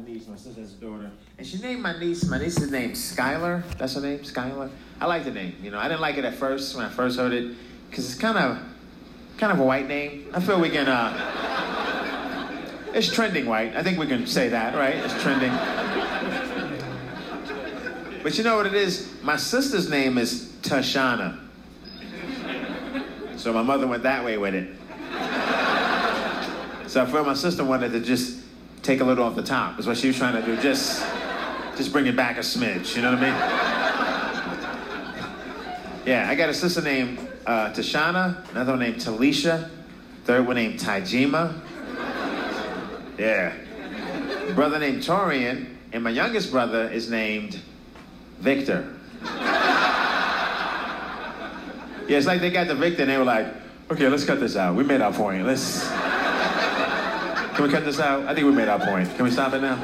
a niece. My sister has a daughter, and she named my niece. My niece's name Skylar. That's her name, Skylar. I like the name. You know, I didn't like it at first when I first heard it because it's kind of kind of a white name. I feel we can. Uh, it's trending white. I think we can say that, right? It's trending. But you know what it is? My sister's name is Tashana. So my mother went that way with it. So I feel my sister wanted to just take a little off the top. Is what she was trying to do. Just, just bring it back a smidge. You know what I mean? Yeah, I got a sister named uh, Tashana, another one named Talisha, third one named Tajima. Yeah. Brother named Torian, and my youngest brother is named Victor. Yeah, it's like they got the Victor and they were like, okay, let's cut this out. We made our point. Let's. Can we cut this out? I think we made our point. Can we stop it now?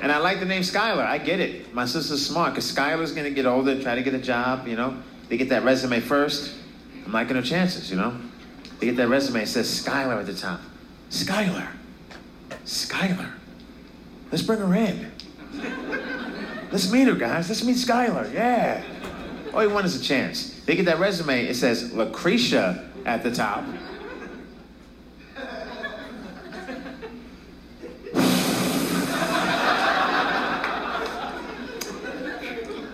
And I like the name Skylar. I get it. My sister's smart because Skylar's going to get older, and try to get a job, you know. They get that resume first. I'm liking her chances, you know. They get that resume, it says Skylar at the top. Skylar. Skylar. Let's bring her in. Let's meet her, guys. Let's meet Skylar. Yeah. All you want is a chance. They get that resume, it says Lucretia at the top.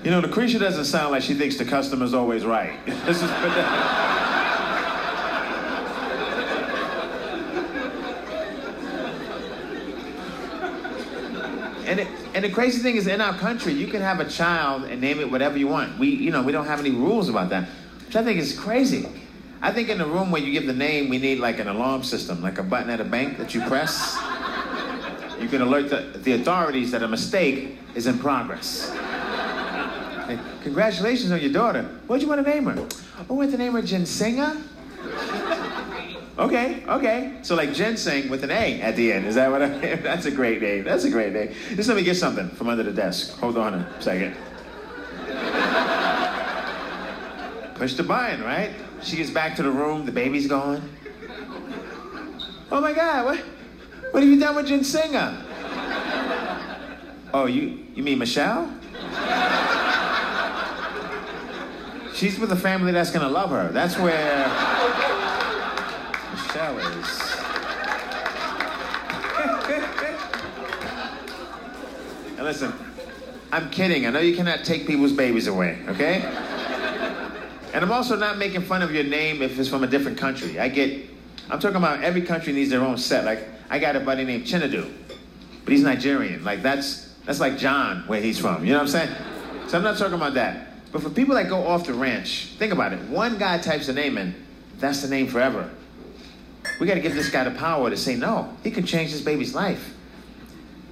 You know, Lucretia doesn't sound like she thinks the customer's always right. this is And, it, and the crazy thing is, in our country, you can have a child and name it whatever you want. We, you know, we don't have any rules about that, which I think is crazy. I think in the room where you give the name, we need like an alarm system, like a button at a bank that you press. You can alert the, the authorities that a mistake is in progress. Congratulations on your daughter. What'd you want to name her? Oh, want to name her Jensenga? Okay, okay. So like ginseng with an A at the end. Is that what I? That's a great name. That's a great name. Just let me get something from under the desk. Hold on a second. Push the button, right? She gets back to the room, the baby's gone. Oh my God, what, what have you done with Jensenga? Oh, you, you mean Michelle? She's with a family that's gonna love her. That's where Michelle is. and listen, I'm kidding. I know you cannot take people's babies away, okay? And I'm also not making fun of your name if it's from a different country. I get, I'm talking about every country needs their own set. Like, I got a buddy named Chinedu, but he's Nigerian. Like, that's, that's like John, where he's from. You know what I'm saying? So I'm not talking about that. But for people that go off the ranch, think about it. One guy types a name in, that's the name forever. We got to give this guy the power to say no. He can change this baby's life.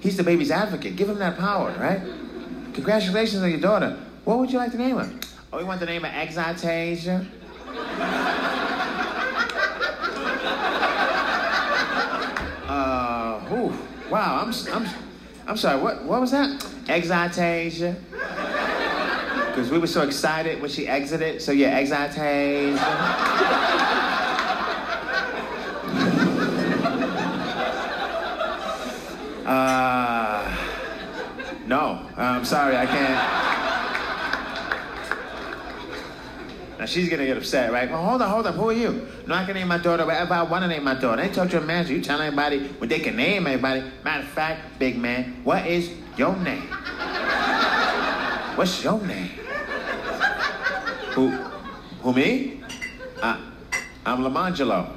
He's the baby's advocate. Give him that power, right? Congratulations on your daughter. What would you like to name her? Oh, you want the name of Exitasia? uh, whew. Wow, I'm, I'm, I'm sorry, what, what was that? Exitasia? Because we were so excited when she exited. So yeah, Exitasia. Uh, no, I'm sorry, I can't. Now she's gonna get upset, right? Well, hold on, hold on. Who are you? No, I can name my daughter whatever I want to name my daughter. I ain't to a manager. You tell anybody when they can name anybody. Matter of fact, big man, what is your name? What's your name? Who? Who me? I, I'm Lamangelo.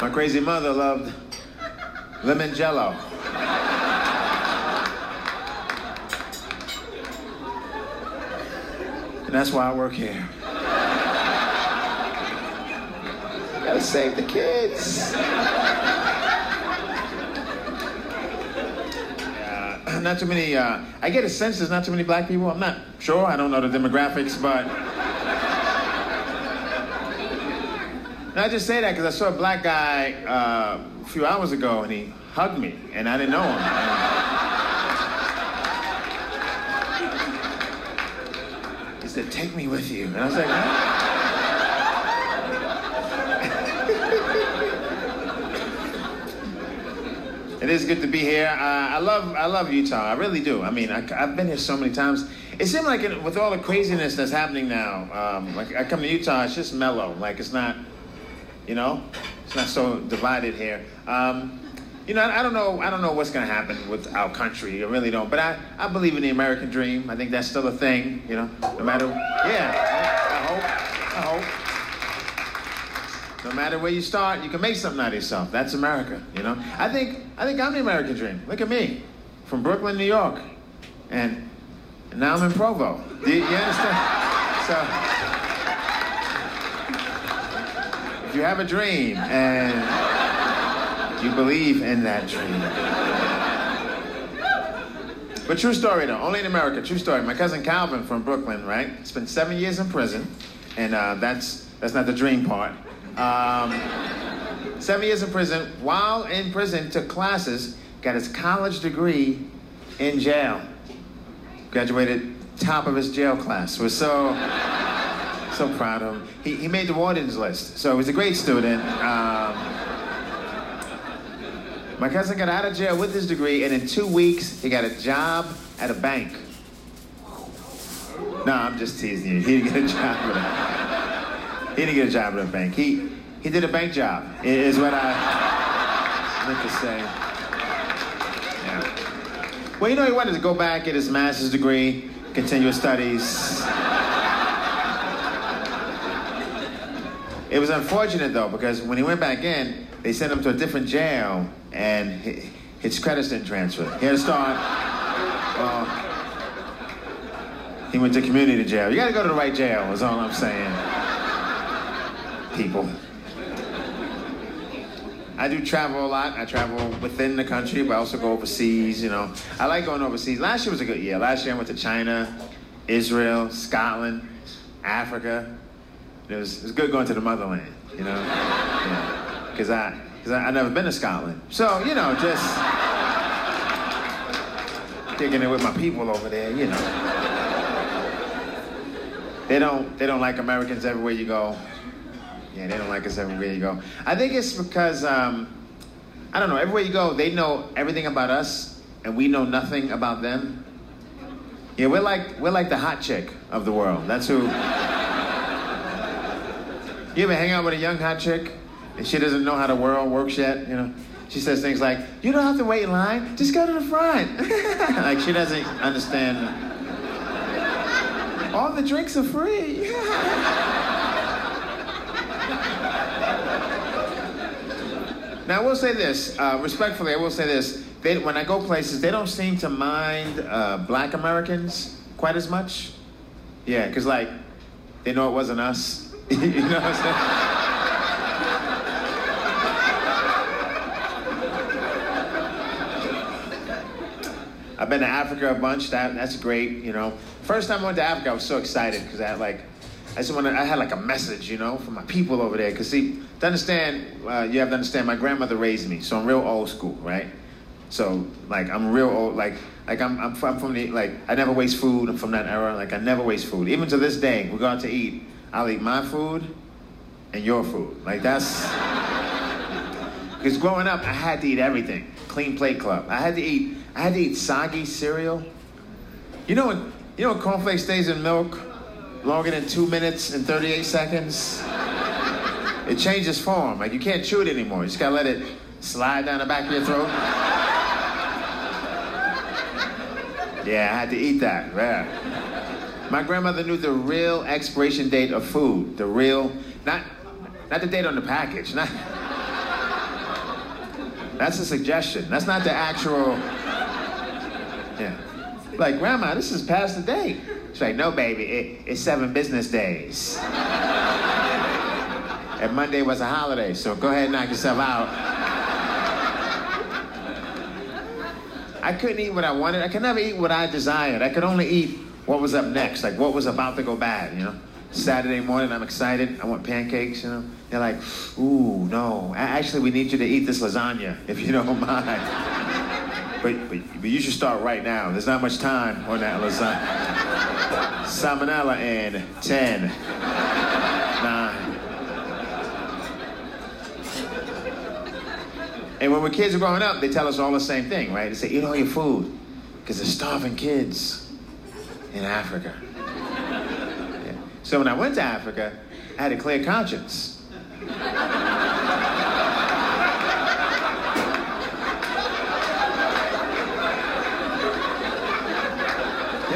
My crazy mother loved lemon jello. And that's why I work here. Gotta save the kids. Yeah, not too many, uh, I get a sense there's not too many black people. I'm not sure, I don't know the demographics, but. I just say that because I saw a black guy uh, a few hours ago and he hugged me and I didn't know him. He said, Take me with you. And I was like, is good to be here. Uh, I love I love Utah. I really do. I mean, I, have been here so many times. It seems like it, with all the craziness that's happening now, um, like I come to Utah, it's just mellow. Like it's not, you know, it's not so divided here. Um, you know, I, I, don't know. I don't know what's going to happen with our country. I really don't. But I, I believe in the American dream. I think that's still a thing. You know, no matter. Yeah, I hope. I hope. No matter where you start, you can make something out of yourself. That's America. You know. I think. I think I'm the American dream. Look at me, from Brooklyn, New York, and, now I'm in Provo. Do you, you understand? So. If you have a dream and you believe in that dream. But true story though, only in America, true story. My cousin Calvin from Brooklyn, right? Spent seven years in prison, and uh, that's that's not the dream part. Um, seven years in prison. While in prison, took classes, got his college degree in jail. Graduated top of his jail class. Was so so proud of him. He, he made the wardens list, so he was a great student. Um, my cousin got out of jail with his degree, and in two weeks, he got a job at a bank. No, I'm just teasing you. He didn't get a job at a, he didn't get a job at a bank. He he did a bank job. Is what I meant to say. Yeah. Well, you know, he wanted to go back, get his master's degree, continue his studies. It was unfortunate though, because when he went back in, they sent him to a different jail and his credits didn't transfer. He had to start. Uh, he went to community jail. You got to go to the right jail. Is all I'm saying. People. I do travel a lot. I travel within the country, but I also go overseas. You know, I like going overseas. Last year was a good year. Last year I went to China, Israel, Scotland, Africa. It was, it was good going to the motherland. You know, because yeah. I because I've never been to Scotland. So, you know, just digging it with my people over there, you know. They don't, they don't like Americans everywhere you go. Yeah, they don't like us everywhere you go. I think it's because, um, I don't know, everywhere you go, they know everything about us, and we know nothing about them. Yeah, we're like, we're like the hot chick of the world. That's who. You ever hang out with a young hot chick? and she doesn't know how the world works yet, you know. She says things like, "You don't have to wait in line. Just go to the front." like she doesn't understand. All the drinks are free. now I will say this, uh, respectfully, I will say this. They, when I go places, they don't seem to mind uh, Black Americans quite as much. Yeah, because like they know it wasn't us. you know what I'm saying? I've been to Africa a bunch. That that's great. You know, first time I went to Africa, I was so excited because I had like, I just wanted, I had like a message, you know, for my people over there. Because see, to understand, uh, you have to understand. My grandmother raised me, so I'm real old school, right? So like I'm real old, like like I'm I'm from, I'm from the like I never waste food. I'm from that era. Like I never waste food. Even to this day, we go out to eat. I'll eat my food and your food. Like that's because growing up, I had to eat everything. Clean plate club. I had to eat I had to eat soggy cereal. You know when you know when cornflakes stays in milk longer than two minutes and 38 seconds? It changes form. Like you can't chew it anymore. You just gotta let it slide down the back of your throat. Yeah, I had to eat that. Yeah. My grandmother knew the real expiration date of food. The real, not, not the date on the package. Not, that's a suggestion. That's not the actual yeah. Like, Grandma, this is past the date. She's like, no, baby, it, it's seven business days. and Monday was a holiday, so go ahead and knock yourself out. I couldn't eat what I wanted. I could never eat what I desired. I could only eat what was up next, like what was about to go bad, you know? Saturday morning, I'm excited. I want pancakes, you know? They're like, ooh, no. Actually, we need you to eat this lasagna, if you don't mind. But, but, but you should start right now. There's not much time on that lasagna. Salmonella in 10, 9. And when we're kids are growing up, they tell us all the same thing, right? They say, eat all your food, because there's starving kids in Africa. Yeah. So when I went to Africa, I had a clear conscience.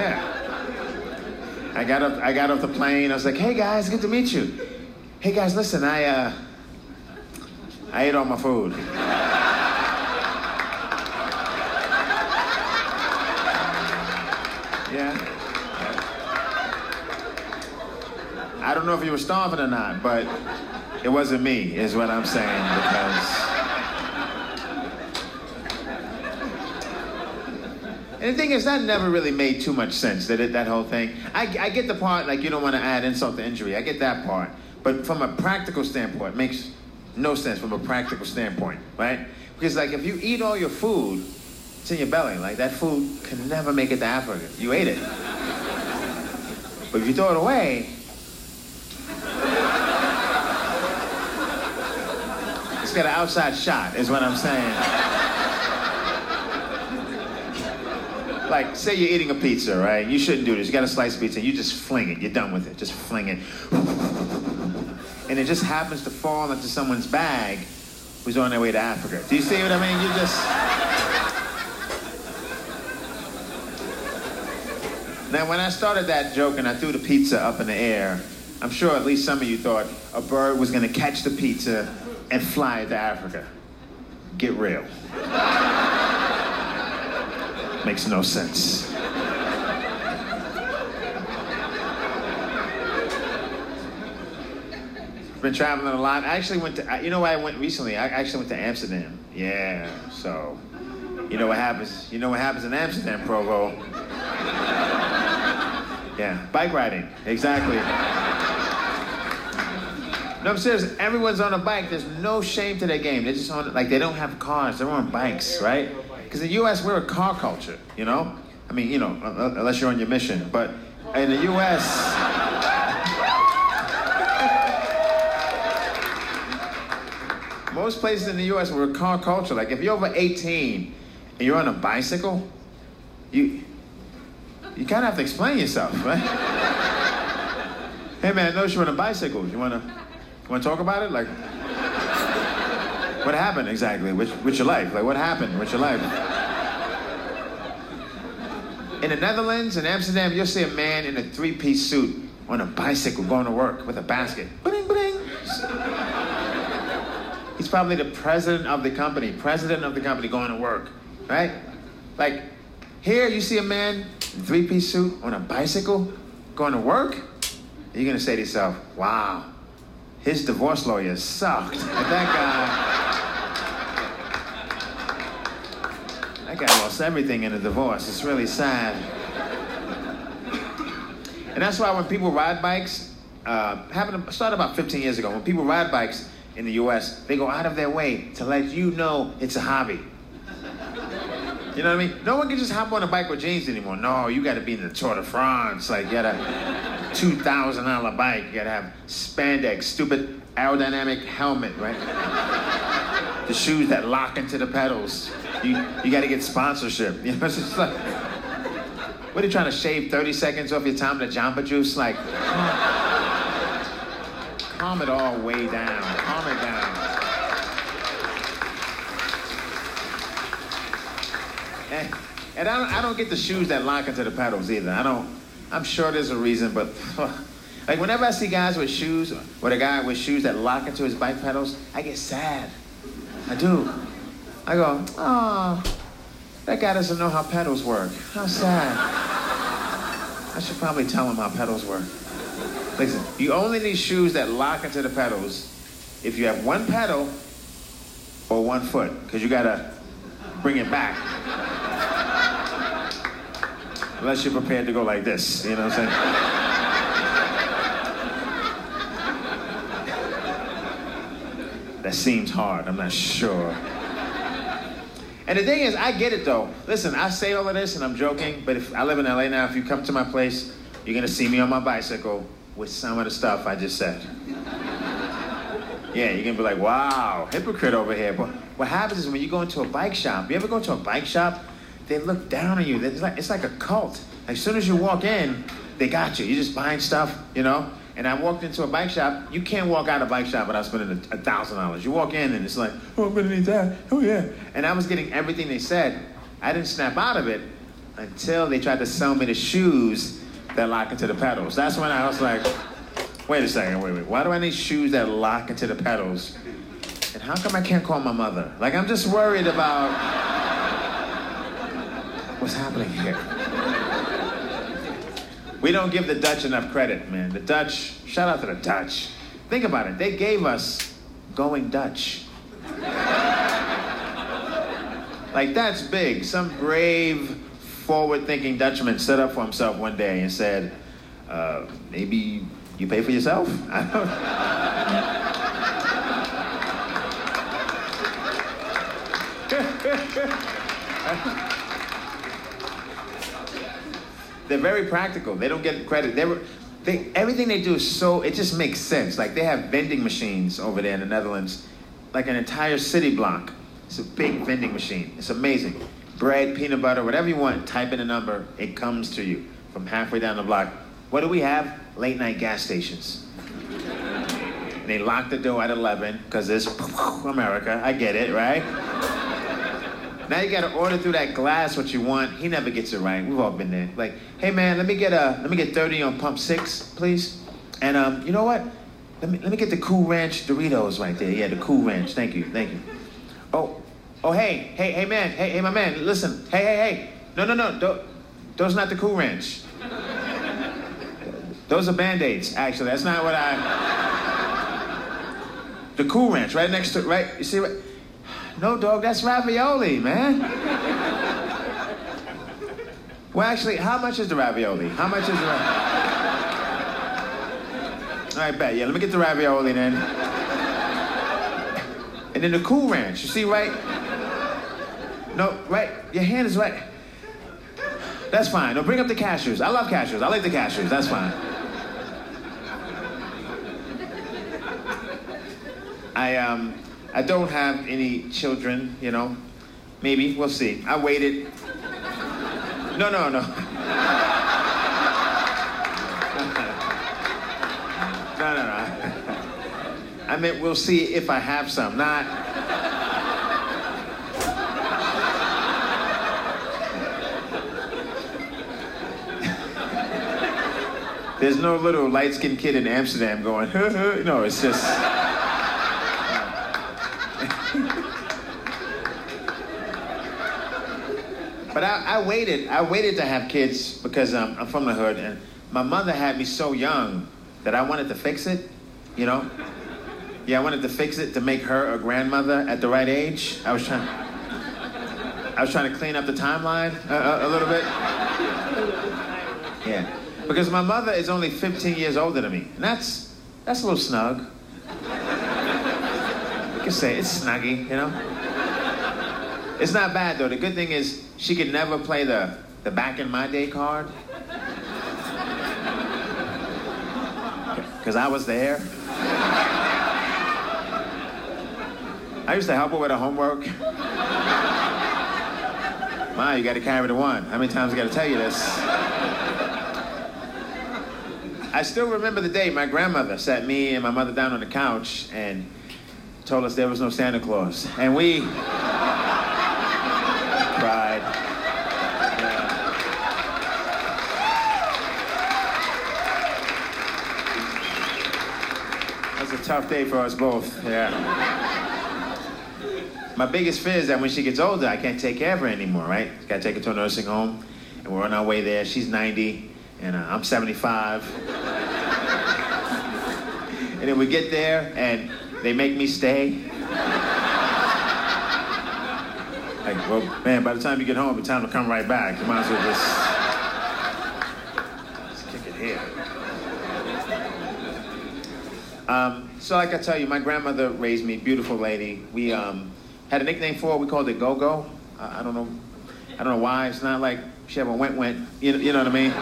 Yeah. I got up I got off the plane, I was like, hey guys, good to meet you. Hey guys, listen, I uh I ate all my food. Yeah. I don't know if you were starving or not, but it wasn't me, is what I'm saying, because. And the thing is, that never really made too much sense, it, that whole thing? I, I get the part, like, you don't want to add insult to injury. I get that part. But from a practical standpoint, it makes no sense from a practical standpoint, right? Because, like, if you eat all your food, it's in your belly. Like, that food can never make it to Africa. You ate it. But if you throw it away, it's got an outside shot, is what I'm saying. Like, say you're eating a pizza, right? You shouldn't do this. You got a slice of pizza, you just fling it. You're done with it. Just fling it. And it just happens to fall into someone's bag who's on their way to Africa. Do you see what I mean? You just. Now, when I started that joke and I threw the pizza up in the air, I'm sure at least some of you thought a bird was going to catch the pizza and fly it to Africa. Get real. Makes no sense. Been traveling a lot. I actually went to, you know where I went recently? I actually went to Amsterdam. Yeah, so, you know what happens, you know what happens in Amsterdam, Provo? Yeah, bike riding, exactly. No, I'm serious. Everyone's on a bike. There's no shame to their game. They're just on, like, they don't have cars. They're on bikes, right? Because in the U.S., we're a car culture, you know? I mean, you know, unless you're on your mission. But in the U.S., most places in the U.S. we're a car culture. Like, if you're over 18 and you're on a bicycle, you you kind of have to explain yourself, right? hey, man, I noticed you're on a bicycle. You want to you want to talk about it? Like, what happened exactly with, with your life? Like, what happened with your life? In the Netherlands, in Amsterdam, you'll see a man in a three-piece suit on a bicycle going to work with a basket. Bling, bling. He's probably the president of the company, president of the company going to work, right? Like, here you see a man in three-piece suit on a bicycle going to work. You're gonna say to yourself, "Wow, his divorce lawyer sucked. that guy. That guy lost everything in a divorce. It's really sad. And that's why when people ride bikes, uh, happened started about 15 years ago. When people ride bikes in the U.S., they go out of their way to let you know it's a hobby. You know what I mean? No one can just hop on a bike with jeans anymore. No, you got to be in the Tour de France. Like, you gotta. $2,000 bike. You gotta have spandex, stupid aerodynamic helmet, right? the shoes that lock into the pedals. You, you gotta get sponsorship. You know, it's just like, what are you trying to shave 30 seconds off your time to Jamba Juice? Like, calm, it all way down. Calm it down. And, I, don't, I don't get the shoes that lock into the pedals either. I don't. I'm sure there's a reason, but like whenever I see guys with shoes, or a guy with shoes that lock into his bike pedals, I get sad. I do. I go, oh, that guy doesn't know how pedals work. How sad. I should probably tell him how pedals work. Listen, you only need shoes that lock into the pedals if you have one pedal or one foot, because you gotta bring it back. Unless you're prepared to go like this, you know what I'm saying? that seems hard, I'm not sure. And the thing is, I get it though. Listen, I say all of this and I'm joking, but if I live in LA now, if you come to my place, you're gonna see me on my bicycle with some of the stuff I just said. Yeah, you're gonna be like, wow, hypocrite over here. But what happens is when you go into a bike shop, you ever go into a bike shop, they look down on you. It's like, it's like a cult. As soon as you walk in, they got you. You're just buying stuff, you know? And I walked into a bike shop. You can't walk out of a bike shop without spending a thousand dollars. You walk in and it's like, oh, I'm gonna need that. Oh yeah. And I was getting everything they said. I didn't snap out of it until they tried to sell me the shoes that lock into the pedals. That's when I was like, wait a second, wait, wait. Why do I need shoes that lock into the pedals? And how come I can't call my mother? Like I'm just worried about what's happening here. We don't give the Dutch enough credit, man. The Dutch, shout out to the Dutch. Think about it. They gave us going Dutch. like, that's big. Some brave, forward thinking Dutchman stood up for himself one day and said, uh, maybe you pay for yourself? I don't they're very practical. They don't get credit. They were, they, everything they do is so, it just makes sense. Like they have vending machines over there in the Netherlands, like an entire city block. It's a big vending machine. It's amazing. Bread, peanut butter, whatever you want, type in a number, it comes to you from halfway down the block. What do we have? Late night gas stations. they lock the door at 11 because it's America. I get it, right? Now you gotta order through that glass what you want. He never gets it right. We've all been there. Like, hey man, let me get a let me get 30 on pump six, please. And um, you know what? Let me let me get the Cool Ranch Doritos right there. Yeah, the Cool Ranch. Thank you, thank you. Oh, oh hey, hey, hey man, hey, hey my man, listen. Hey, hey, hey. No, no, no. Th- those not the Cool Ranch. Those are band-aids, actually. That's not what I. The Cool Ranch, right next to right. You see what? No, dog, that's ravioli, man. well, actually, how much is the ravioli? How much is the ravioli? All right, bet. Yeah, let me get the ravioli then. And then the Cool Ranch. You see, right? No, right? Your hand is right. That's fine. No, bring up the cashews. I love cashews. I like the cashews. That's fine. I um. I don't have any children, you know. Maybe, we'll see. I waited. No, no, no. no, no, no. I meant we'll see if I have some, not. There's no little light skinned kid in Amsterdam going, no, it's just. But I, I, waited. I waited to have kids because um, I'm from the hood, and my mother had me so young that I wanted to fix it. You know? Yeah, I wanted to fix it to make her a grandmother at the right age. I was trying. I was trying to clean up the timeline a, a, a little bit. Yeah, because my mother is only 15 years older than me, and that's that's a little snug. You can say it's snuggy, you know. It's not bad though. The good thing is she could never play the, the back in my day card. Because I was there. I used to help her with her homework. Ma, you gotta carry the one. How many times I gotta tell you this? I still remember the day my grandmother sat me and my mother down on the couch and told us there was no Santa Claus. And we cried. Yeah. That's a tough day for us both. Yeah. My biggest fear is that when she gets older, I can't take care of her anymore, right? Gotta take her to a nursing home, and we're on our way there. She's 90, and uh, I'm 75. and then we get there, and they make me stay. Like, well, man, by the time you get home, it's time to come right back. You might as well just, just kick it here. Um, so, like I tell you, my grandmother raised me, beautiful lady. We um, had a nickname for her. We called it Go Go. I, don't know, I don't know why. It's not like she ever went went. You know, you know what I mean?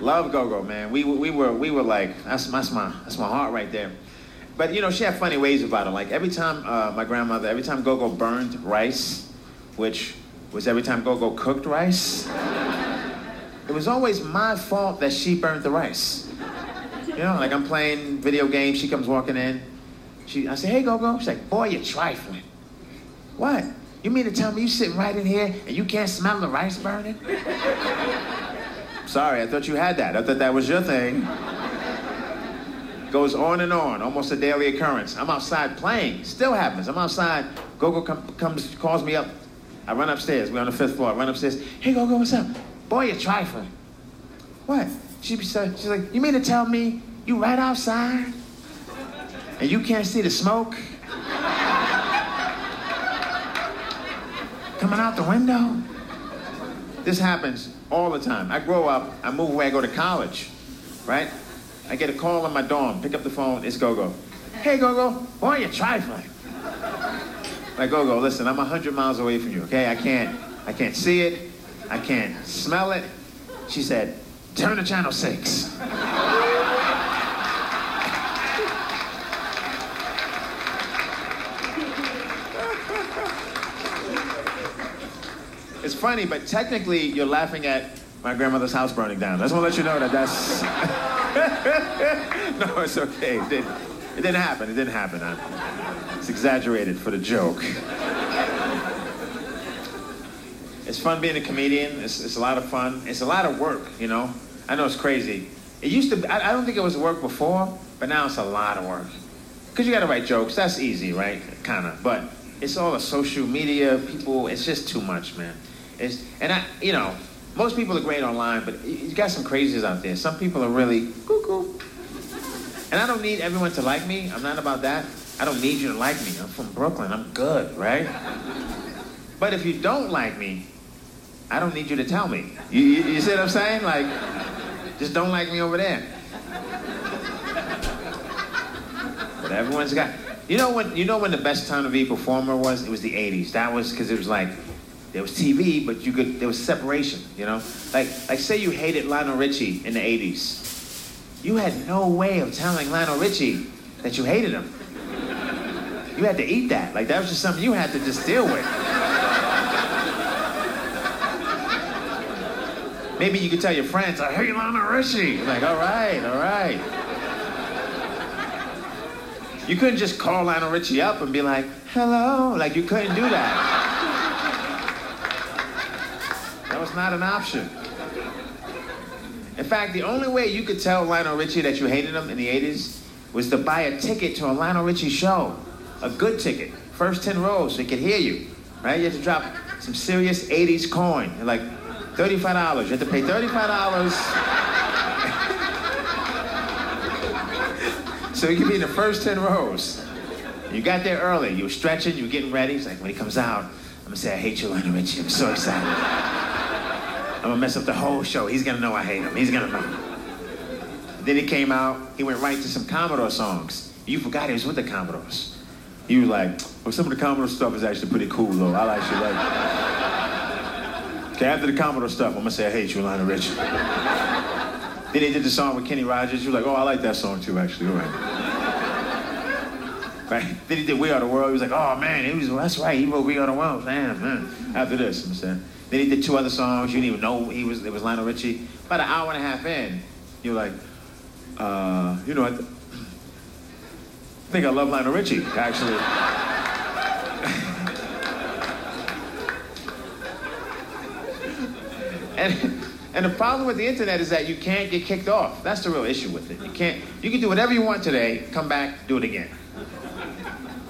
Love Go-Go, man. We, we were we were like that's, that's my that's my heart right there. But you know, she had funny ways about it. Like every time uh, my grandmother, every time Go-Go burned rice, which was every time Go-Go cooked rice, it was always my fault that she burned the rice. You know, like I'm playing video games, she comes walking in. She, I say, hey, Go-Go. She's like, boy, you're trifling. What? You mean to tell me you sitting right in here and you can't smell the rice burning? Sorry, I thought you had that. I thought that was your thing. Goes on and on, almost a daily occurrence. I'm outside playing, still happens. I'm outside. Gogo com- comes, calls me up. I run upstairs. We're on the fifth floor. I run upstairs. Hey, Gogo, what's up? Boy, you're trifling. What? She, be. she's like, you mean to tell me you right outside and you can't see the smoke coming out the window? This happens all the time. I grow up, I move away, I go to college, right? I get a call on my dorm, pick up the phone, it's Go-Go. Hey, Gogo. Why are you're trifling. Like, Go-Go, listen, I'm 100 miles away from you, okay? I can't, I can't see it, I can't smell it. She said, turn to channel six. It's funny, but technically you're laughing at my grandmother's house burning down. I just want to let you know that that's. no, it's okay. It, did, it didn't happen. It didn't happen. I, it's exaggerated for the joke. It's fun being a comedian. It's, it's a lot of fun. It's a lot of work, you know. I know it's crazy. It used to. I, I don't think it was work before, but now it's a lot of work. Cause you got to write jokes. That's easy, right? Kind of. But it's all the social media people. It's just too much, man. It's, and I, you know, most people are great online, but you got some crazies out there. Some people are really cuckoo. And I don't need everyone to like me. I'm not about that. I don't need you to like me. I'm from Brooklyn. I'm good, right? But if you don't like me, I don't need you to tell me. You, you, you see what I'm saying? Like, just don't like me over there. But everyone's got. You know when you know when the best time to be a performer was? It was the '80s. That was because it was like there was TV, but you could there was separation. You know, like like say you hated Lionel Richie in the '80s. You had no way of telling Lionel Richie that you hated him. You had to eat that. Like that was just something you had to just deal with. Maybe you could tell your friends, I hate Lionel Richie. Like, all right, all right. You couldn't just call Lionel Richie up and be like, hello. Like, you couldn't do that. Was not an option. In fact, the only way you could tell Lionel Richie that you hated him in the 80s was to buy a ticket to a Lionel Richie show. A good ticket. First 10 rows so he could hear you. Right? You had to drop some serious 80s coin. Like, $35. You had to pay $35. so you could be in the first 10 rows. You got there early. You were stretching. You were getting ready. He's like, when he comes out, I'm going to say, I hate you, Lionel Richie. I'm so excited. I'm to mess up the whole show. He's to know I hate him. He's to know. Then he came out. He went right to some Commodore songs. You forgot he was with the Commodores. You were like, well, some of the Commodore stuff is actually pretty cool, though. I actually like Okay, after the Commodore stuff, I'm gonna say I hate you, Lionel Richie. then he did the song with Kenny Rogers. You're like, oh, I like that song too, actually. All right. right. Then he did We Are the World. He was like, oh man, he was. That's right. He wrote We Are the World. Man, man. After this, I'm saying. Then he did two other songs. You didn't even know he was. It was Lionel Richie. About an hour and a half in, you're like, uh, you know, I, th- think I love Lionel Richie, actually. and, and the problem with the internet is that you can't get kicked off. That's the real issue with it. You can't. You can do whatever you want today. Come back, do it again.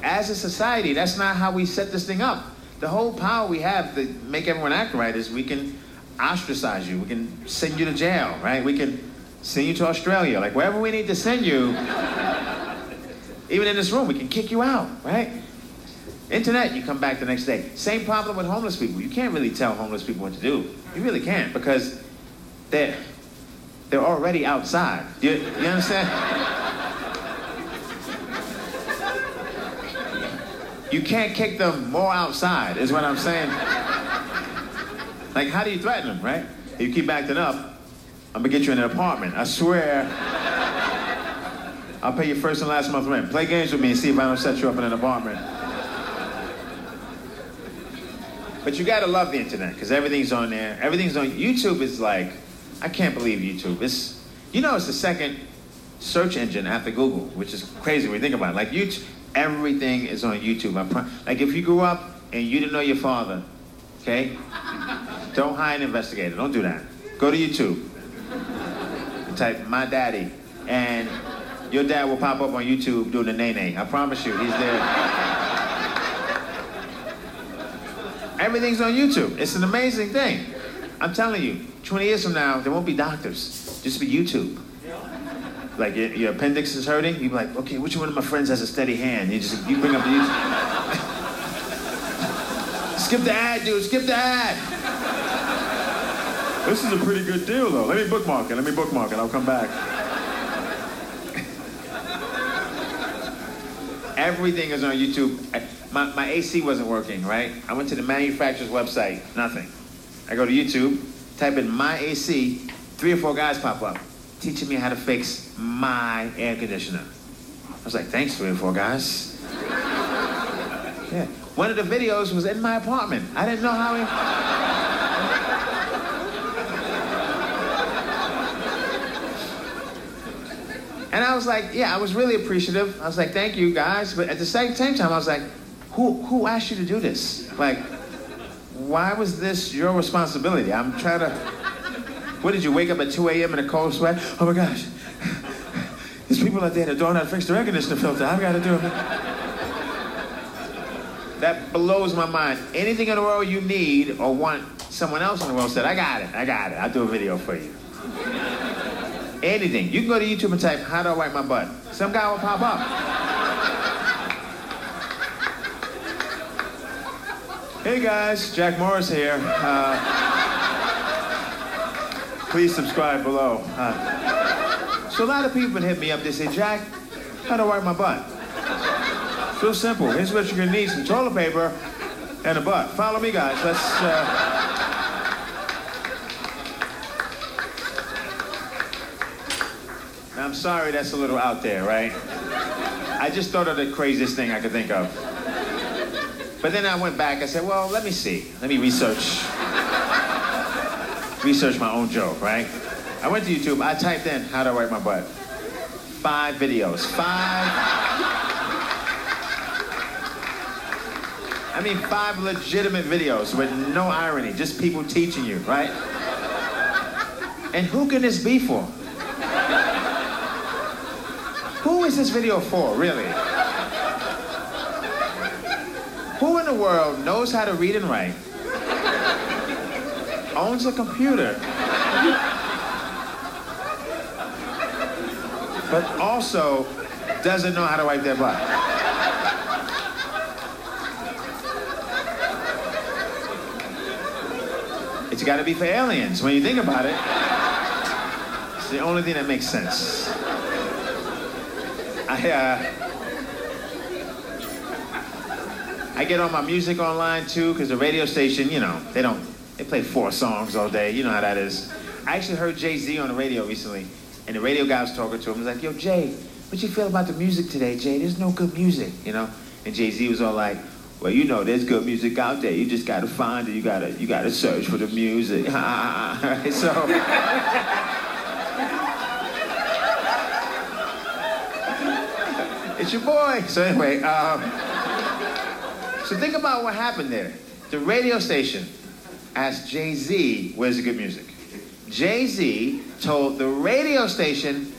As a society, that's not how we set this thing up. The whole power we have to make everyone act right is we can ostracize you. We can send you to jail, right? We can send you to Australia. Like wherever we need to send you, even in this room, we can kick you out, right? Internet, you come back the next day. Same problem with homeless people. You can't really tell homeless people what to do. You really can't because they're they're already outside. You, you understand? You can't kick them more outside, is what I'm saying. Like, how do you threaten them, right? If you keep acting up, I'm gonna get you in an apartment. I swear. I'll pay you first and last month rent. Play games with me and see if I don't set you up in an apartment. But you gotta love the internet because everything's on there. Everything's on YouTube. Is like, I can't believe YouTube. It's, you know, it's the second search engine after Google, which is crazy when you think about it. Like YouTube, everything is on YouTube. Like if you grew up and you didn't know your father, okay, don't hire an investigator. Don't do that. Go to YouTube. Type my daddy, and your dad will pop up on YouTube doing the nay nay I promise you, he's there. Everything's on YouTube. It's an amazing thing. I'm telling you, 20 years from now, there won't be doctors. Just be YouTube. Like your, your appendix is hurting, you'd be like, okay, which one of my friends has a steady hand? You just you bring up the YouTube. Skip the ad, dude. Skip the ad. This is a pretty good deal, though. Let me bookmark it. Let me bookmark it. I'll come back. Everything is on YouTube. My, my AC wasn't working, right? I went to the manufacturer's website, nothing. I go to YouTube, type in my AC, three or four guys pop up teaching me how to fix my air conditioner. I was like, thanks, three or four guys. Yeah. One of the videos was in my apartment. I didn't know how he. And I was like, yeah, I was really appreciative. I was like, thank you guys. But at the same, same time, I was like, who, who asked you to do this? Like, why was this your responsibility? I'm trying to. What did you wake up at 2 a.m. in a cold sweat? Oh my gosh. There's people out there that don't know how to fix the air conditioner filter. I've got to do it. That blows my mind. Anything in the world you need or want, someone else in the world said, I got it, I got it. I'll do a video for you. Anything. You can go to YouTube and type, how do I wipe my butt? Some guy will pop up. Hey guys, Jack Morris here. Uh, please subscribe below. Uh, so a lot of people hit me up. They say, Jack, how do I wipe my butt? It's real simple. Here's what you're gonna need: some toilet paper and a butt. Follow me, guys. Let's. Uh... I'm sorry, that's a little out there, right? I just thought of the craziest thing I could think of. But then I went back. I said, well, let me see. Let me research. Research my own joke, right? I went to YouTube. I typed in how to wipe my butt. Five videos. Five. I mean, five legitimate videos with no irony, just people teaching you, right? And who can this be for? Who is this video for, really? Who in the world knows how to read and write, owns a computer, but also doesn't know how to wipe their butt? It's got to be for aliens. When you think about it, it's the only thing that makes sense. I, uh, I get all my music online too, because the radio station, you know, they don't, play four songs all day. You know how that is. I actually heard Jay Z on the radio recently, and the radio guy was talking to him. He was like, "Yo, Jay, what you feel about the music today, Jay? There's no good music, you know." And Jay Z was all like, "Well, you know, there's good music out there. You just gotta find it. You gotta, you gotta search for the music." so. it's your boy. So anyway. Um, so think about what happened there. The radio station asked Jay Z, where's the good music? Jay Z told the radio station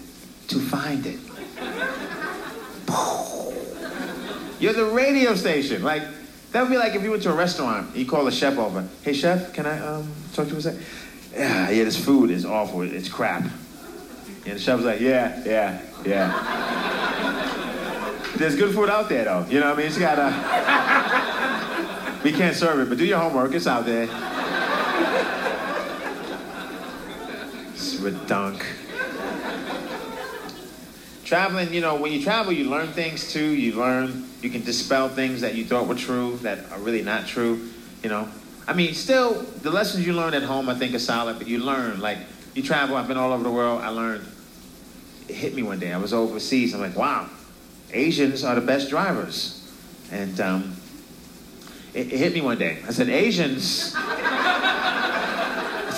to find it. You're the radio station. Like, that would be like if you went to a restaurant, and you call the chef over. Hey, chef, can I um, talk to you for a second? Yeah, yeah, this food is awful. It's crap. And the chef was like, yeah, yeah, yeah. There's good food out there, though. You know what I mean? Just gotta. we can't serve it, but do your homework. It's out there. It's redunk. Traveling, you know, when you travel, you learn things too. You learn, you can dispel things that you thought were true that are really not true. You know, I mean, still, the lessons you learn at home, I think, are solid. But you learn, like, you travel. I've been all over the world. I learned. It hit me one day. I was overseas. I'm like, wow, Asians are the best drivers. And um, it, it hit me one day. I said, Asians.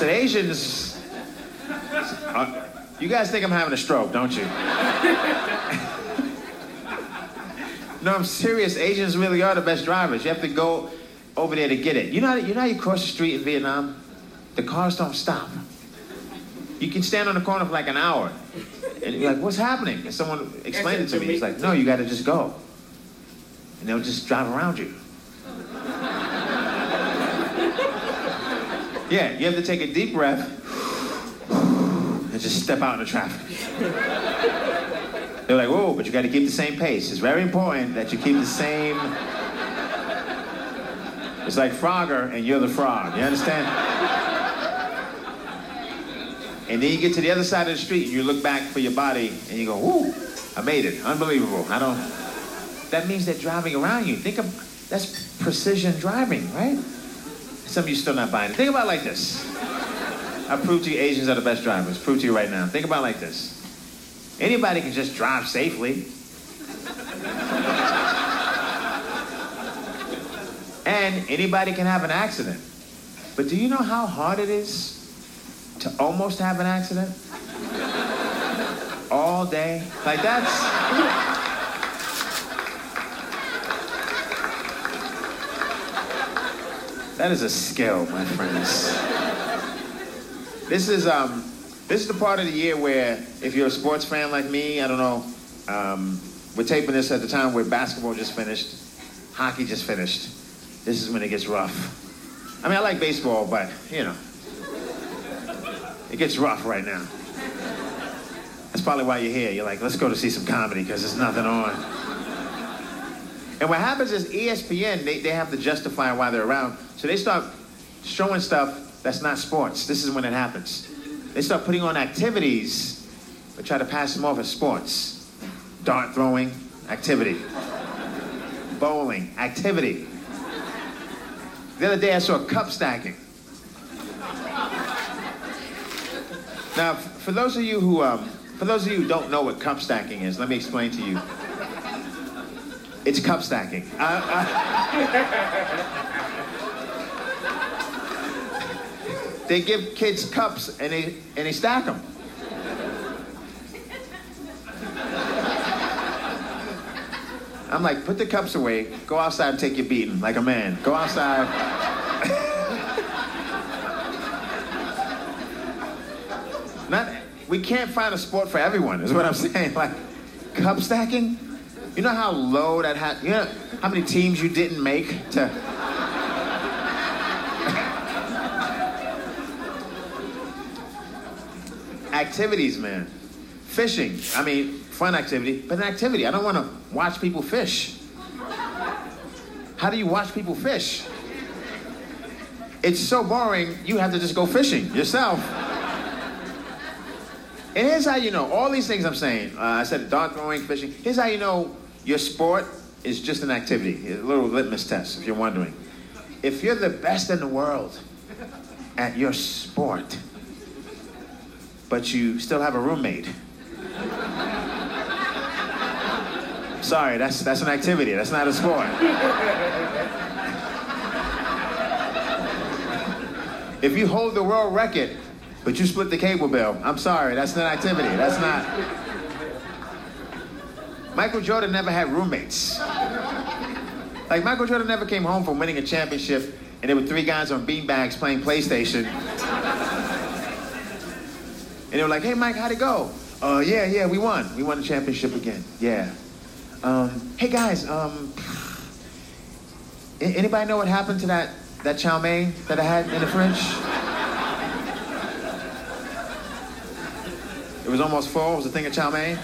Asians. Are, you guys think I'm having a stroke, don't you? no, I'm serious. Asians really are the best drivers. You have to go over there to get it. You know, how, you know how you cross the street in Vietnam? The cars don't stop. You can stand on the corner for like an hour. And you're like, what's happening? And someone explained it to me. He's like, no, you got to just go. And they'll just drive around you. Yeah, you have to take a deep breath and just step out in the traffic. They're like, whoa, but you got to keep the same pace. It's very important that you keep the same. It's like Frogger and you're the frog. You understand? And then you get to the other side of the street and you look back for your body and you go, whoo, I made it. Unbelievable. I don't. That means they're driving around you. Think of that's precision driving, right? Some of you still not buying it. Think about it like this. I prove to you Asians are the best drivers. Prove to you right now. Think about it like this. Anybody can just drive safely. and anybody can have an accident. But do you know how hard it is to almost have an accident? All day? Like that's. That is a skill, my friends. This is um, this is the part of the year where, if you're a sports fan like me, I don't know, um, we're taping this at the time where basketball just finished, hockey just finished. This is when it gets rough. I mean, I like baseball, but you know, it gets rough right now. That's probably why you're here. You're like, let's go to see some comedy because there's nothing on. And what happens is ESPN, they, they have to justify why they're around. So they start showing stuff that's not sports. This is when it happens. They start putting on activities, but try to pass them off as sports. Dart throwing, activity. Bowling, activity. The other day I saw cup stacking. Now, for those of you who, um, for those of you who don't know what cup stacking is, let me explain to you. It's cup stacking. Uh, uh, they give kids cups and they and they stack them. I'm like, put the cups away, go outside and take your beating like a man. Go outside. Not, we can't find a sport for everyone, is what I'm saying. Like, cup stacking? You know how low that had, you know how many teams you didn't make to. Activities, man. Fishing. I mean, fun activity, but an activity. I don't want to watch people fish. How do you watch people fish? It's so boring, you have to just go fishing yourself. And here's how you know all these things I'm saying. Uh, I said dart throwing, fishing. Here's how you know your sport is just an activity, a little litmus test, if you're wondering. If you're the best in the world at your sport, but you still have a roommate. Sorry, that's, that's an activity, that's not a sport. if you hold the world record, but you split the cable bill, I'm sorry, that's an activity, that's not. Michael Jordan never had roommates. Like Michael Jordan never came home from winning a championship and there were three guys on beanbags playing PlayStation. And they were like, hey Mike, how'd it go? Uh, yeah, yeah, we won. We won the championship again. Yeah. Um, hey guys, um, anybody know what happened to that, that chow mein that I had in the fridge? It was almost full. It was a thing of chow mein.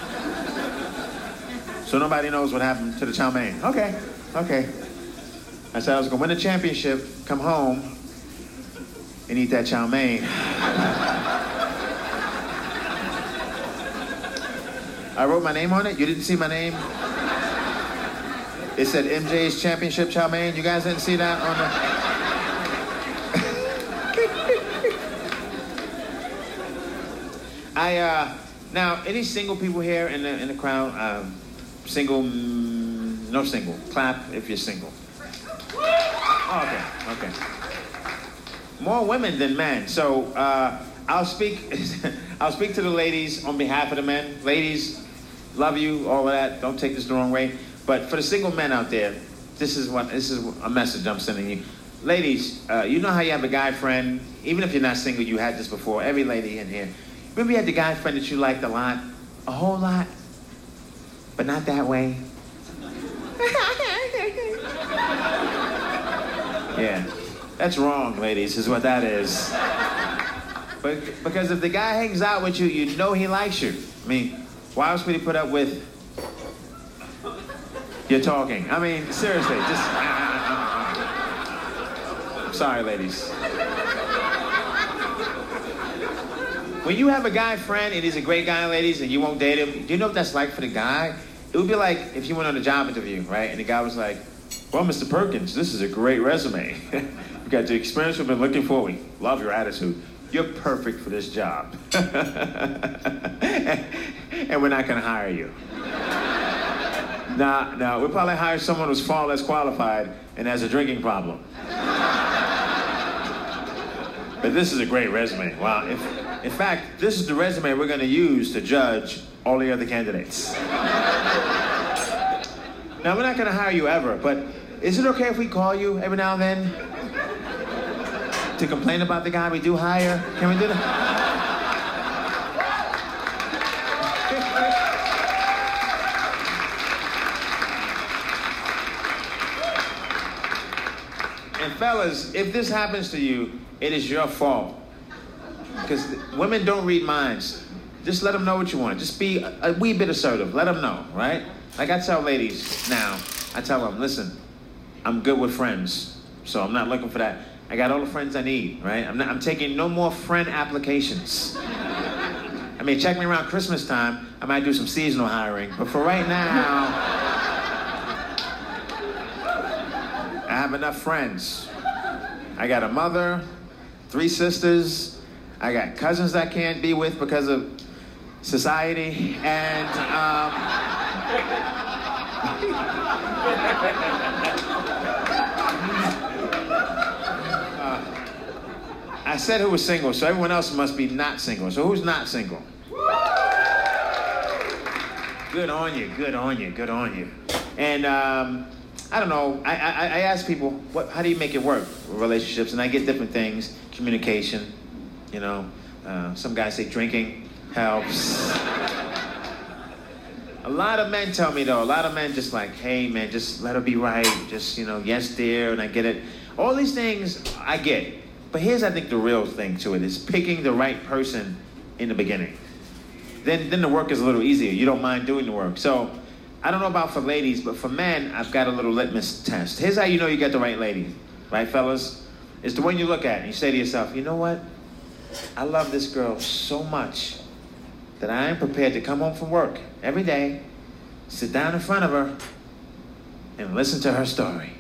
So nobody knows what happened to the chow mein. Okay, okay. I said I was gonna win the championship, come home, and eat that chow mein. I wrote my name on it. You didn't see my name? It said MJ's Championship Chow Mein. You guys didn't see that on the. I uh, now any single people here in the in the crowd? Um, single, mm, no single. Clap if you're single. Oh, okay, okay. More women than men. So uh, I'll speak. I'll speak to the ladies on behalf of the men. Ladies, love you, all of that. Don't take this the wrong way. But for the single men out there, this is what this is a message I'm sending you. Ladies, uh, you know how you have a guy friend, even if you're not single, you had this before. Every lady in here. Remember you had the guy friend that you liked a lot, a whole lot, but not that way. yeah, that's wrong, ladies. Is what that is. But because if the guy hangs out with you, you know he likes you. I mean, why else would he put up with you talking? I mean, seriously, just. Sorry, ladies. When you have a guy friend and he's a great guy, ladies, and you won't date him, do you know what that's like for the guy? It would be like if you went on a job interview, right? And the guy was like, Well, Mr. Perkins, this is a great resume. you got the experience we've been looking for. We love your attitude. You're perfect for this job. and we're not going to hire you. Nah, nah, we'll probably hire someone who's far less qualified and has a drinking problem. but this is a great resume. Wow. If, in fact, this is the resume we're going to use to judge all the other candidates. now, we're not going to hire you ever, but is it okay if we call you every now and then to complain about the guy we do hire? Can we do that? And fellas, if this happens to you, it is your fault. Because women don't read minds. Just let them know what you want. Just be a, a wee bit assertive. Let them know, right? Like I tell ladies now, I tell them, listen, I'm good with friends, so I'm not looking for that. I got all the friends I need, right? I'm, not, I'm taking no more friend applications. I mean, check me around Christmas time. I might do some seasonal hiring, but for right now. I have enough friends. I got a mother, three sisters. I got cousins I can't be with because of society, and um, uh, I said who was single, so everyone else must be not single. So who's not single? Good on you, good on you, good on you. And um, I don't know. I, I, I ask people, what, how do you make it work, relationships? And I get different things. Communication, you know. Uh, some guys say drinking helps. a lot of men tell me though. A lot of men just like, hey man, just let her be right. Just you know, yes dear, and I get it. All these things I get. But here's I think the real thing to it is picking the right person in the beginning. Then then the work is a little easier. You don't mind doing the work. So I don't know about for ladies, but for men, I've got a little litmus test. Here's how you know you got the right lady, right, fellas? It's the one you look at and you say to yourself, you know what? I love this girl so much that I am prepared to come home from work every day, sit down in front of her, and listen to her story.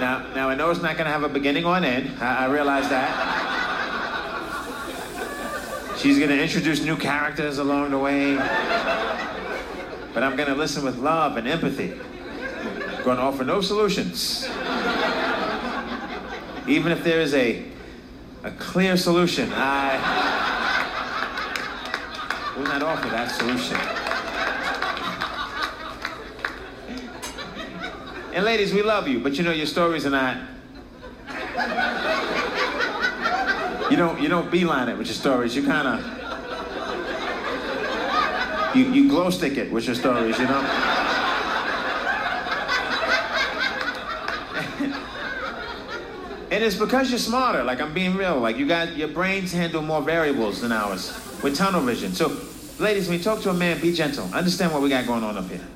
now, now I know it's not going to have a beginning or an end. I, I realize that. She's going to introduce new characters along the way. But I'm going to listen with love and empathy. I'm going to offer no solutions. Even if there is a, a clear solution, I will not offer that solution. And ladies, we love you, but you know your stories are not you don't you don't beeline it with your stories. You kind of you you glow stick it with your stories. You know. And it's because you're smarter. Like I'm being real. Like you got your brains handle more variables than ours with tunnel vision. So, ladies, when you talk to a man, be gentle. Understand what we got going on up here.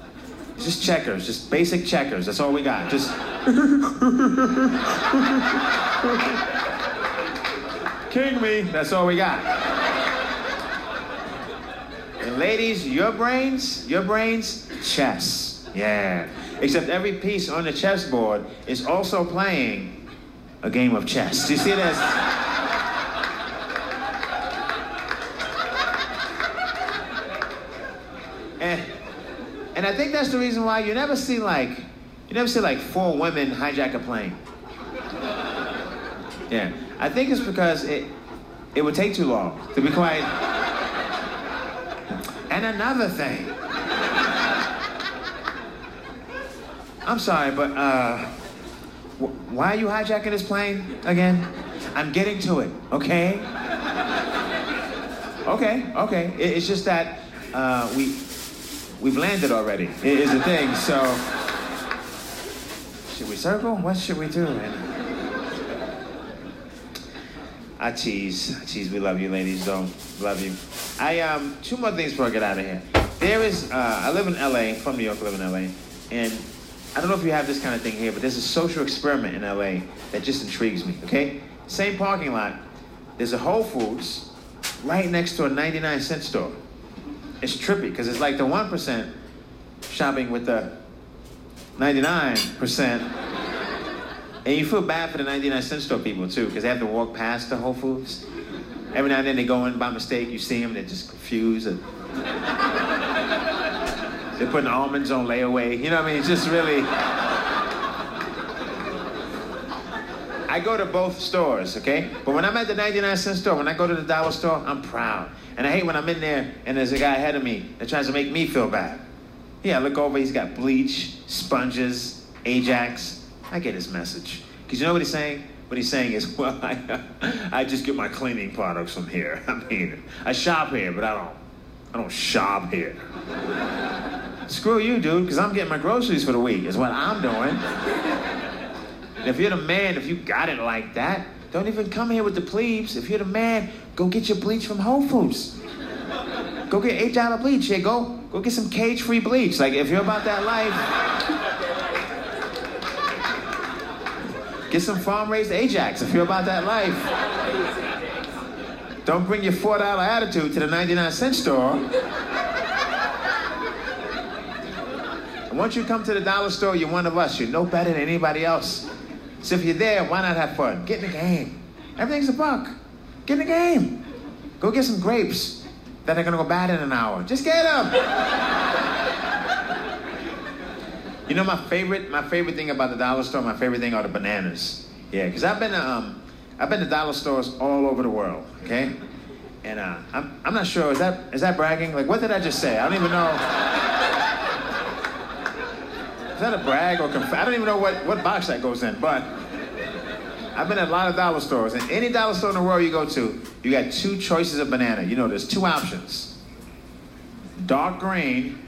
Just checkers, just basic checkers. That's all we got. Just. King me. That's all we got. And ladies, your brains, your brains, chess. Yeah. Except every piece on the chessboard is also playing a game of chess. Do you see this? and, and I think that's the reason why you never see like, you never see like four women hijack a plane. Yeah, I think it's because it, it would take too long, to be quite. And another thing. I'm sorry, but uh, why are you hijacking this plane again? I'm getting to it, okay? Okay, okay. It- it's just that uh, we we've landed already. It is a thing. So should we circle? What should we do? Man? I tease, I tease. We love you, ladies. Though love you. I um two more things before I get out of here. There is uh, I live in LA. From New York, I live in LA, and I don't know if you have this kind of thing here, but there's a social experiment in LA that just intrigues me. Okay, same parking lot. There's a Whole Foods right next to a 99 cent store. It's trippy because it's like the one percent shopping with the 99 percent. And you feel bad for the 99 cent store people too, because they have to walk past the Whole Foods. Every now and then they go in by mistake, you see them, they're just confused. And they're putting almonds on layaway. You know what I mean? It's just really. I go to both stores, okay? But when I'm at the 99 cent store, when I go to the dollar store, I'm proud. And I hate when I'm in there and there's a guy ahead of me that tries to make me feel bad. Yeah, I look over, he's got bleach, sponges, Ajax. I get his message. Because you know what he's saying? What he's saying is, well, I, I just get my cleaning products from here. I mean, I shop here, but I don't, I don't shop here. Screw you, dude, because I'm getting my groceries for the week, is what I'm doing. If you're the man, if you got it like that, don't even come here with the plebes. If you're the man, go get your bleach from Whole Foods. Go get eight dollar bleach. Yeah, go go get some cage free bleach. Like if you're about that life, get some farm raised Ajax. If you're about that life, don't bring your four dollar attitude to the ninety nine cent store. And once you come to the dollar store, you're one of us. You're no better than anybody else. So if you're there, why not have fun? Get in the game. Everything's a buck. Get in the game. Go get some grapes that are gonna go bad in an hour. Just get them. you know my favorite, my favorite thing about the dollar store, my favorite thing are the bananas. Yeah, because I've been to, um, I've been to dollar stores all over the world. Okay, and uh, I'm, I'm not sure is that is that bragging? Like what did I just say? I don't even know. Is that a brag or conf- I don't even know what, what box that goes in, but I've been at a lot of dollar stores, and any dollar store in the world you go to, you got two choices of banana. You know, there's two options: dark green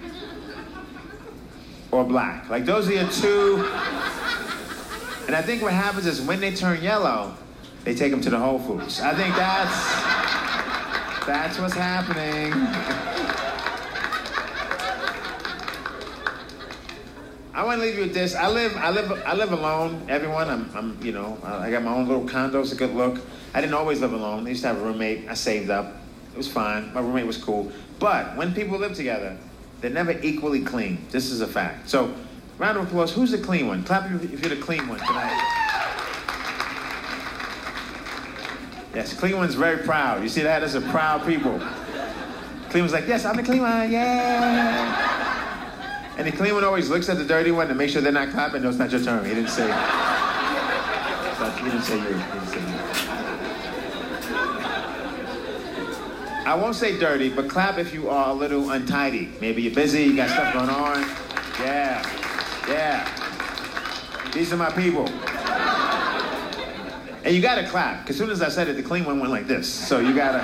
or black. Like those are your two. And I think what happens is when they turn yellow, they take them to the Whole Foods. I think that's that's what's happening. I want to leave you with this. I live, I live, I live alone. Everyone, I'm, I'm, you know, I got my own little condo. It's a good look. I didn't always live alone. I used to have a roommate. I saved up. It was fine. My roommate was cool. But when people live together, they're never equally clean. This is a fact. So, round of applause. Who's the clean one? Clap if you're the clean one tonight. Yes, clean one's very proud. You see that? That's a proud people. Clean one's like, yes, I'm the clean one. Yeah. And the clean one always looks at the dirty one to make sure they're not clapping. No, it's not your turn. He didn't say. He didn't say you. He didn't say you. I won't say dirty, but clap if you are a little untidy. Maybe you're busy, you got stuff going on. Yeah, yeah. These are my people. And you gotta clap, because soon as I said it, the clean one went like this. So you gotta.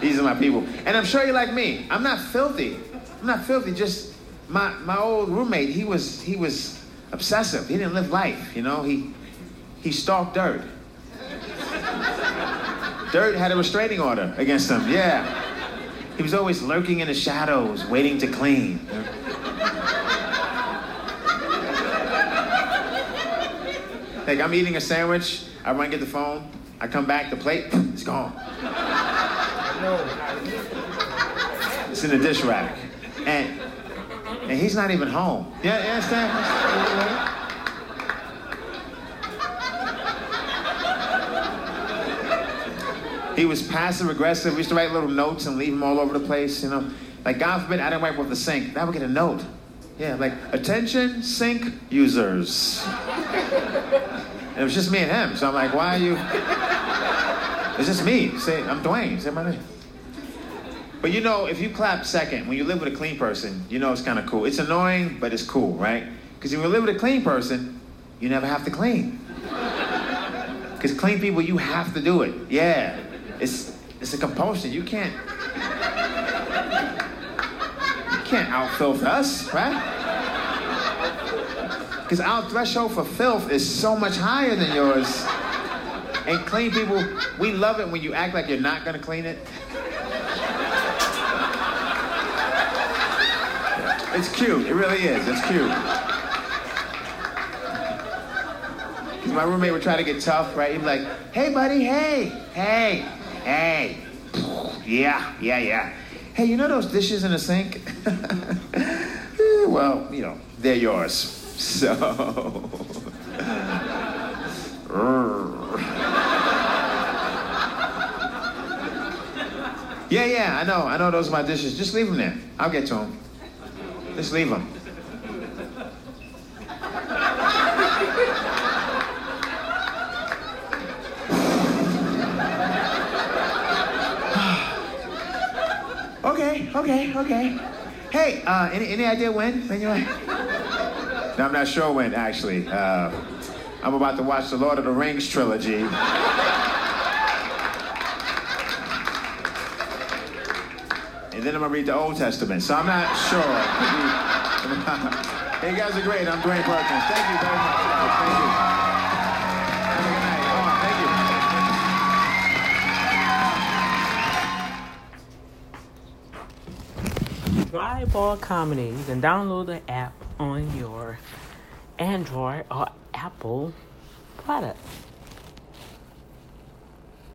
These are my people. And I'm sure you're like me. I'm not filthy. I'm not filthy. Just my my old roommate. He was he was obsessive. He didn't live life. You know. He he stalked dirt. Dirt had a restraining order against him. Yeah. He was always lurking in the shadows, waiting to clean. Like I'm eating a sandwich, I run get the phone, I come back, the plate, it's gone. No. It's in the dish rack and, and he's not even home. Yeah, yeah, understand? he was passive aggressive. We used to write little notes and leave them all over the place, you know. Like, God forbid, I didn't wipe off the sink. Now we get a note. Yeah, like, attention, sink users. it was just me and him. So I'm like, why are you? It's just me. Say, I'm Dwayne. Say my name. But you know, if you clap second, when you live with a clean person, you know it's kind of cool. It's annoying, but it's cool, right? Because if you live with a clean person, you never have to clean. Because clean people, you have to do it. Yeah. It's, it's a compulsion. You can't. You can't out filth us, right? Because our threshold for filth is so much higher than yours. And clean people, we love it when you act like you're not gonna clean it. It's cute. It really is. It's cute. My roommate would try to get tough, right? He'd be like, hey, buddy, hey, hey, hey. Yeah, yeah, yeah. Hey, you know those dishes in the sink? Eh, well, you know, they're yours. So. yeah, yeah, I know. I know those are my dishes. Just leave them there. I'll get to them. Just leave them. okay, okay, okay. Hey, uh, any, any idea when? When you No, I'm not sure when, actually. Uh, I'm about to watch the Lord of the Rings trilogy. And then I'm gonna read the Old Testament, so I'm not sure. hey, you guys are great. I'm Dwayne Perkins. Thank you very much. Thank you. Have a good night. Thank you. Dry Bar Comedy. You can download the app on your Android or Apple product.